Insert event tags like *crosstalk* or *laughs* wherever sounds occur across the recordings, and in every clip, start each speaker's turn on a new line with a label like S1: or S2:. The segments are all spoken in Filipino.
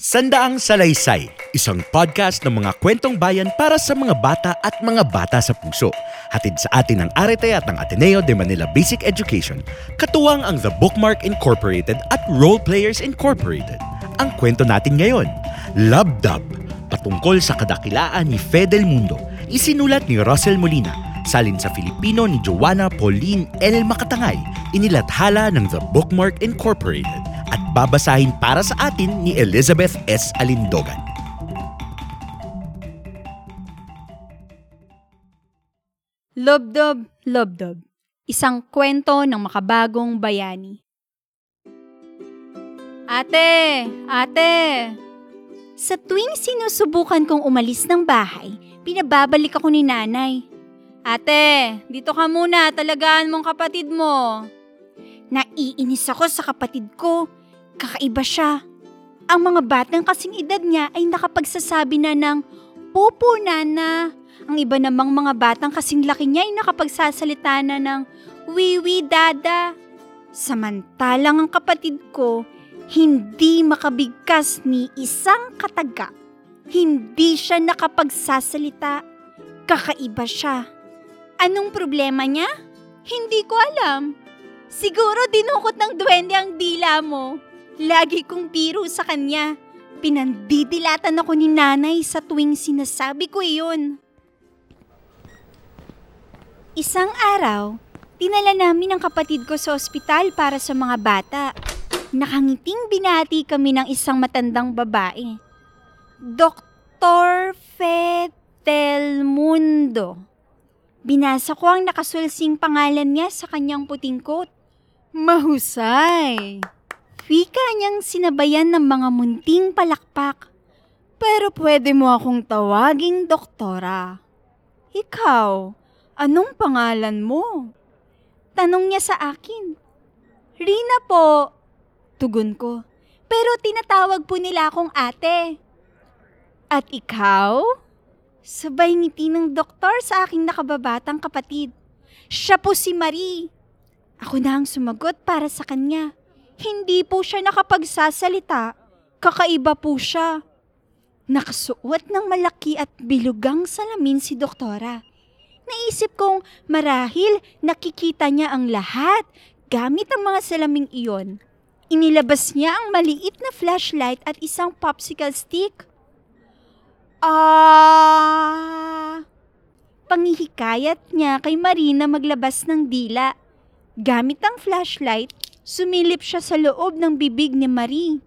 S1: Sandaang Salaysay, isang podcast ng mga kwentong bayan para sa mga bata at mga bata sa puso. Hatid sa atin ng Arete at ng Ateneo de Manila Basic Education, katuwang ang The Bookmark Incorporated at Role Players Incorporated. Ang kwento natin ngayon, Love Dub, patungkol sa kadakilaan ni Fedel Mundo, isinulat ni Russell Molina, salin sa Filipino ni Joanna Pauline L. Makatangay, inilathala ng The Bookmark Incorporated babasahin para sa atin ni Elizabeth S. Alindogan.
S2: Lobdob, Lobdob. Isang kwento ng makabagong bayani. Ate! Ate! Sa tuwing sinusubukan kong umalis ng bahay, pinababalik ako ni nanay. Ate, dito ka muna, talagaan mong kapatid mo. Naiinis ako sa kapatid ko. Kakaiba siya. Ang mga batang kasing edad niya ay nakapagsasabi na ng, Pupo, nana. Ang iba namang mga batang kasing laki niya ay nakapagsasalita na ng, Wiwi, dada. Samantalang ang kapatid ko, hindi makabigkas ni isang kataga. Hindi siya nakapagsasalita. Kakaiba siya. Anong problema niya? Hindi ko alam. Siguro dinukot ng duwende ang dila mo. Lagi kong biro sa kanya. Pinandidilatan ako ni nanay sa tuwing sinasabi ko iyon. Isang araw, tinala namin ang kapatid ko sa ospital para sa mga bata. Nakangiting binati kami ng isang matandang babae. Dr. Fetelmundo. Binasa ko ang nakasulsing pangalan niya sa kanyang puting coat. Mahusay! Wika niyang sinabayan ng mga munting palakpak. Pero pwede mo akong tawaging doktora. Ikaw, anong pangalan mo? Tanong niya sa akin. Rina po, tugon ko. Pero tinatawag po nila akong ate. At ikaw? Sabay ngiti ng doktor sa aking nakababatang kapatid. Siya po si Marie. Ako na ang sumagot para sa kanya. Hindi po siya nakapagsasalita. Kakaiba po siya. Nakasuot ng malaki at bilugang salamin si doktora. Naisip kong marahil nakikita niya ang lahat gamit ang mga salaming iyon. Inilabas niya ang maliit na flashlight at isang popsicle stick. Ah! Pangihikayat niya kay Marina maglabas ng dila. Gamit ang flashlight, sumilip siya sa loob ng bibig ni Marie.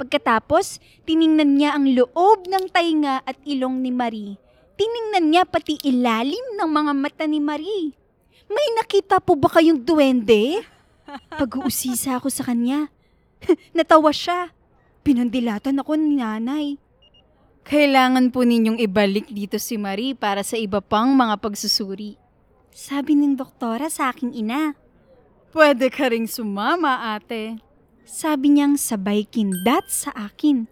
S2: Pagkatapos, tiningnan niya ang loob ng tainga at ilong ni Marie. Tiningnan niya pati ilalim ng mga mata ni Marie. May nakita po ba kayong duwende? Pag-uusisa ako sa kanya. *laughs* Natawa siya. Pinandilatan ako ni nanay. Kailangan po ninyong ibalik dito si Marie para sa iba pang mga pagsusuri. Sabi ng doktora sa aking ina. Pwede ka ring sumama, ate. Sabi niyang sabay kindat sa akin.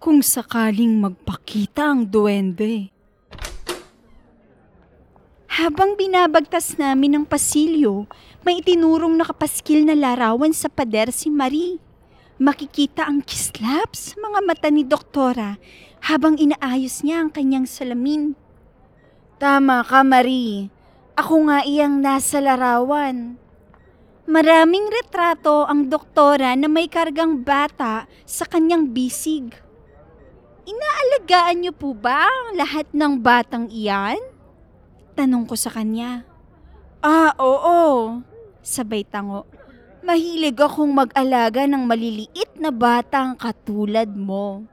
S2: Kung sakaling magpakita ang duwende. Habang binabagtas namin ang pasilyo, may itinurong nakapaskil na larawan sa pader si Marie. Makikita ang kislap sa mga mata ni doktora habang inaayos niya ang kanyang salamin. Tama ka, Marie. Ako nga iyang nasa larawan. Maraming retrato ang doktora na may kargang bata sa kanyang bisig. Inaalagaan niyo po ba ang lahat ng batang iyan? Tanong ko sa kanya. Ah, oo. Sabay tango. Mahilig akong mag-alaga ng maliliit na batang katulad mo.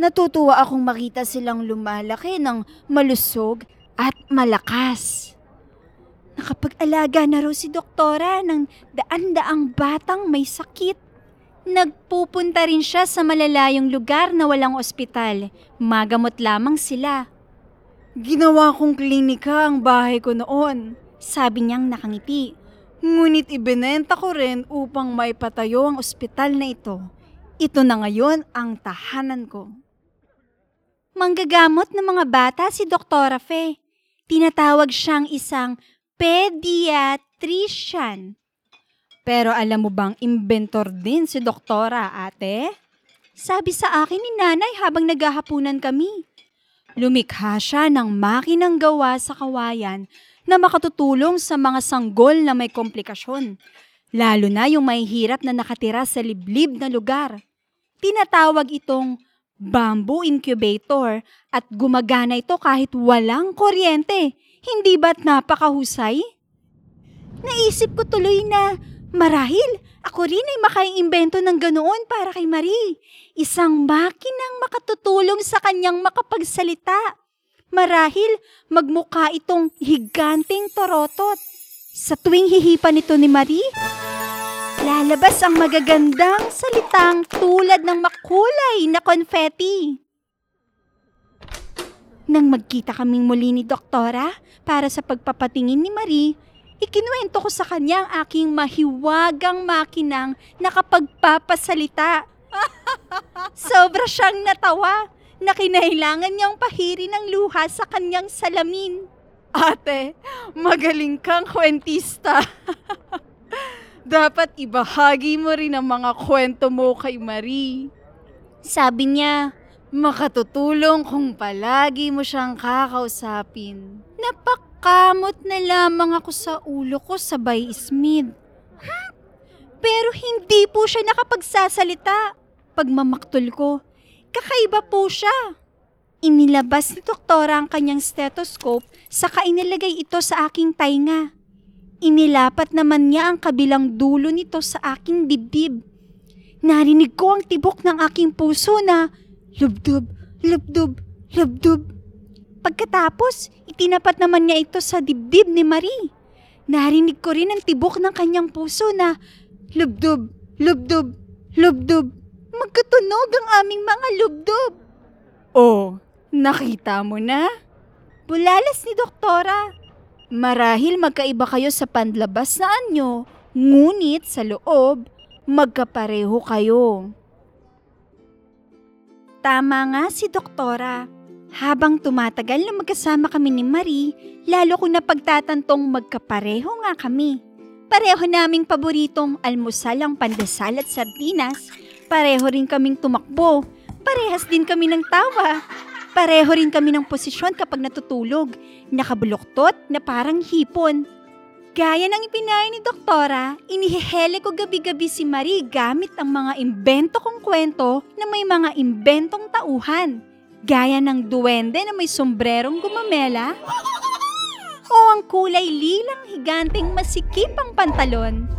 S2: Natutuwa akong makita silang lumalaki ng malusog at malakas. Nakapag-alaga na raw si doktora ng daan-daang batang may sakit. Nagpupunta rin siya sa malalayong lugar na walang ospital. Magamot lamang sila. Ginawa kong klinika ang bahay ko noon, sabi niyang nakangiti. Ngunit ibinenta ko rin upang may patayo ang ospital na ito. Ito na ngayon ang tahanan ko. Manggagamot ng mga bata si Doktora Fe. Tinatawag siyang isang pediatrician. Pero alam mo bang inventor din si doktora, ate? Sabi sa akin ni nanay habang naghahapunan kami. Lumikha siya ng makinang gawa sa kawayan na makatutulong sa mga sanggol na may komplikasyon. Lalo na yung may hirap na nakatira sa liblib na lugar. Tinatawag itong bamboo incubator at gumagana ito kahit walang kuryente. Hindi ba't napakahusay? Naisip ko tuloy na marahil ako rin ay makaiimbento ng ganoon para kay Marie. Isang makinang makatutulong sa kanyang makapagsalita. Marahil magmukha itong higanting torotot. Sa tuwing hihipan nito ni Marie, lalabas ang magagandang salitang tulad ng makulay na konfeti. Nang magkita kaming muli ni Doktora para sa pagpapatingin ni Marie, ikinuwento ko sa kanya ang aking mahiwagang makinang nakapagpapasalita. *laughs* Sobra siyang natawa na kinailangan niyang pahiri ng luha sa kanyang salamin. Ate, magaling kang kwentista. *laughs* Dapat ibahagi mo rin ang mga kwento mo kay Marie. Sabi niya, makatutulong kung palagi mo siyang kakausapin. Napakamot na lamang ako sa ulo ko sabay ismid. Hmm? Pero hindi po siya nakapagsasalita. Pagmamaktol ko, kakaiba po siya. Inilabas ni doktora ang kanyang stethoscope saka inilagay ito sa aking tainga. Inilapat naman niya ang kabilang dulo nito sa aking dibdib. Narinig ko ang tibok ng aking puso na lubdub, lubdub, lubdub. Pagkatapos, itinapat naman niya ito sa dibdib ni Marie. Narinig ko rin ang tibok ng kanyang puso na lubdub, lubdub, lubdub. Magkatunog ang aming mga lubdub. Oh, nakita mo na? Bulalas ni Doktora. Marahil magkaiba kayo sa panlabas na anyo, ngunit sa loob, magkapareho kayo. Tama nga si Doktora. Habang tumatagal na magkasama kami ni Marie, lalo ko na pagtatantong magkapareho nga kami. Pareho naming paboritong almusal ang pandesal at sardinas. Pareho rin kaming tumakbo. Parehas din kami ng tawa. Pareho rin kami ng posisyon kapag natutulog. Nakabuloktot na parang hipon. Gaya ng ipinay ni Doktora, inihihele ko gabi-gabi si Marie gamit ang mga imbento kong kwento na may mga imbentong tauhan. Gaya ng duwende na may sombrerong gumamela o ang kulay lilang higanting masikip ang pantalon.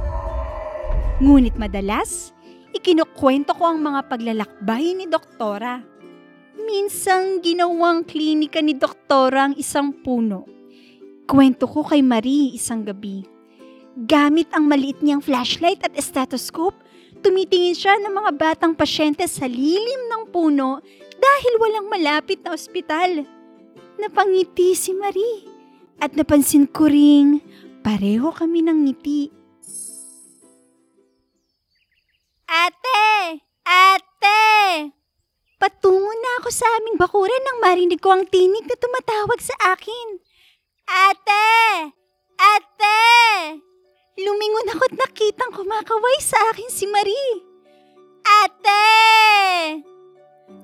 S2: Ngunit madalas, ikinukwento ko ang mga paglalakbay ni Doktora. Minsang ginawang klinika ni Doktora ang isang puno. Kwento ko kay Marie isang gabi. Gamit ang maliit niyang flashlight at stethoscope, tumitingin siya ng mga batang pasyente sa lilim ng puno dahil walang malapit na ospital. Napangiti si Marie at napansin ko ring pareho kami ng ngiti. Ate! Ate! Patungo na ako sa aming bakuran nang marinig ko ang tinig na tumatawag sa akin. Ate! Ate! Lumingon ako't nakitang kumakaway sa akin si Marie. Ate!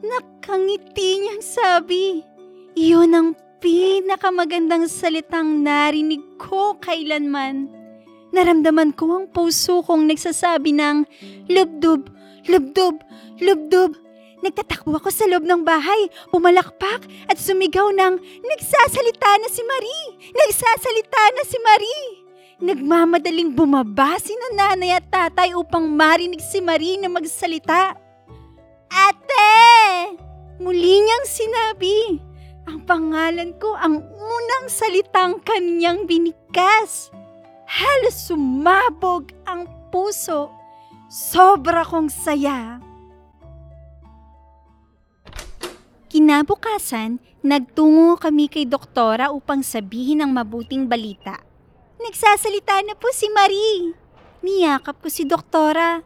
S2: Nakangiti niyang sabi. Iyon ang pinakamagandang salitang narinig ko kailanman. Naramdaman ko ang puso kong nagsasabi ng lubdub, lubdub, lubdub. Nagtatakbo ako sa loob ng bahay, pumalakpak at sumigaw ng nagsasalita na si Marie! Nagsasalita na si Marie! Nagmamadaling bumaba si nanay at tatay upang marinig si Marie na magsalita. Ate! Muli niyang sinabi. Ang pangalan ko ang unang salitang kanyang binikas. Halos sumabog ang puso. Sobra kong saya. Kinabukasan, nagtungo kami kay doktora upang sabihin ang mabuting balita. Nagsasalita na po si Marie. Niyakap ko si doktora.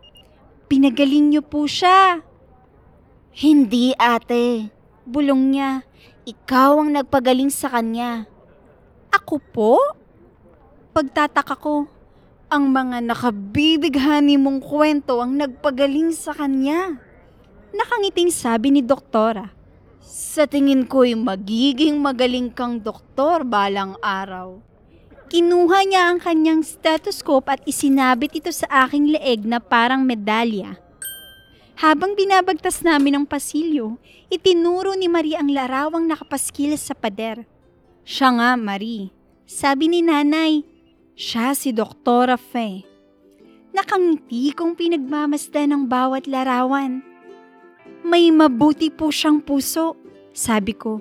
S2: Pinagaling niyo po siya. Hindi ate. Bulong niya. Ikaw ang nagpagaling sa kanya. Ako po? Pagtataka ko, ang mga nakabibighani mong kwento ang nagpagaling sa kanya. Nakangiting sabi ni Doktora. Sa tingin ko'y magiging magaling kang doktor balang araw. Kinuha niya ang kanyang stethoscope at isinabit ito sa aking leeg na parang medalya. Habang binabagtas namin ang pasilyo, itinuro ni Marie ang larawang nakapaskil sa pader. Siya nga, Marie. Sabi ni nanay, siya si Doktora Fe. Nakangiti kong pinagmamasda ng bawat larawan. May mabuti po siyang puso, sabi ko.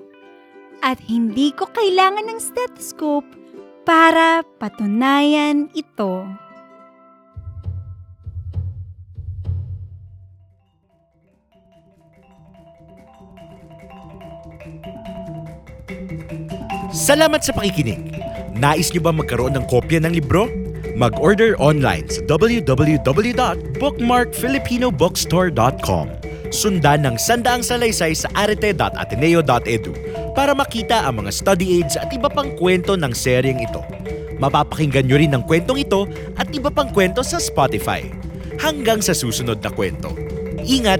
S2: At hindi ko kailangan ng stethoscope para patunayan ito.
S1: Salamat sa pakikinig. Nais nyo ba magkaroon ng kopya ng libro? Mag-order online sa www.bookmarkfilipinobookstore.com. Sundan ng sandaang salaysay sa arete.ateneo.edu para makita ang mga study aids at iba pang kwento ng seryeng ito. Mapapakinggan nyo rin ang kwentong ito at iba pang kwento sa Spotify. Hanggang sa susunod na kwento. Ingat!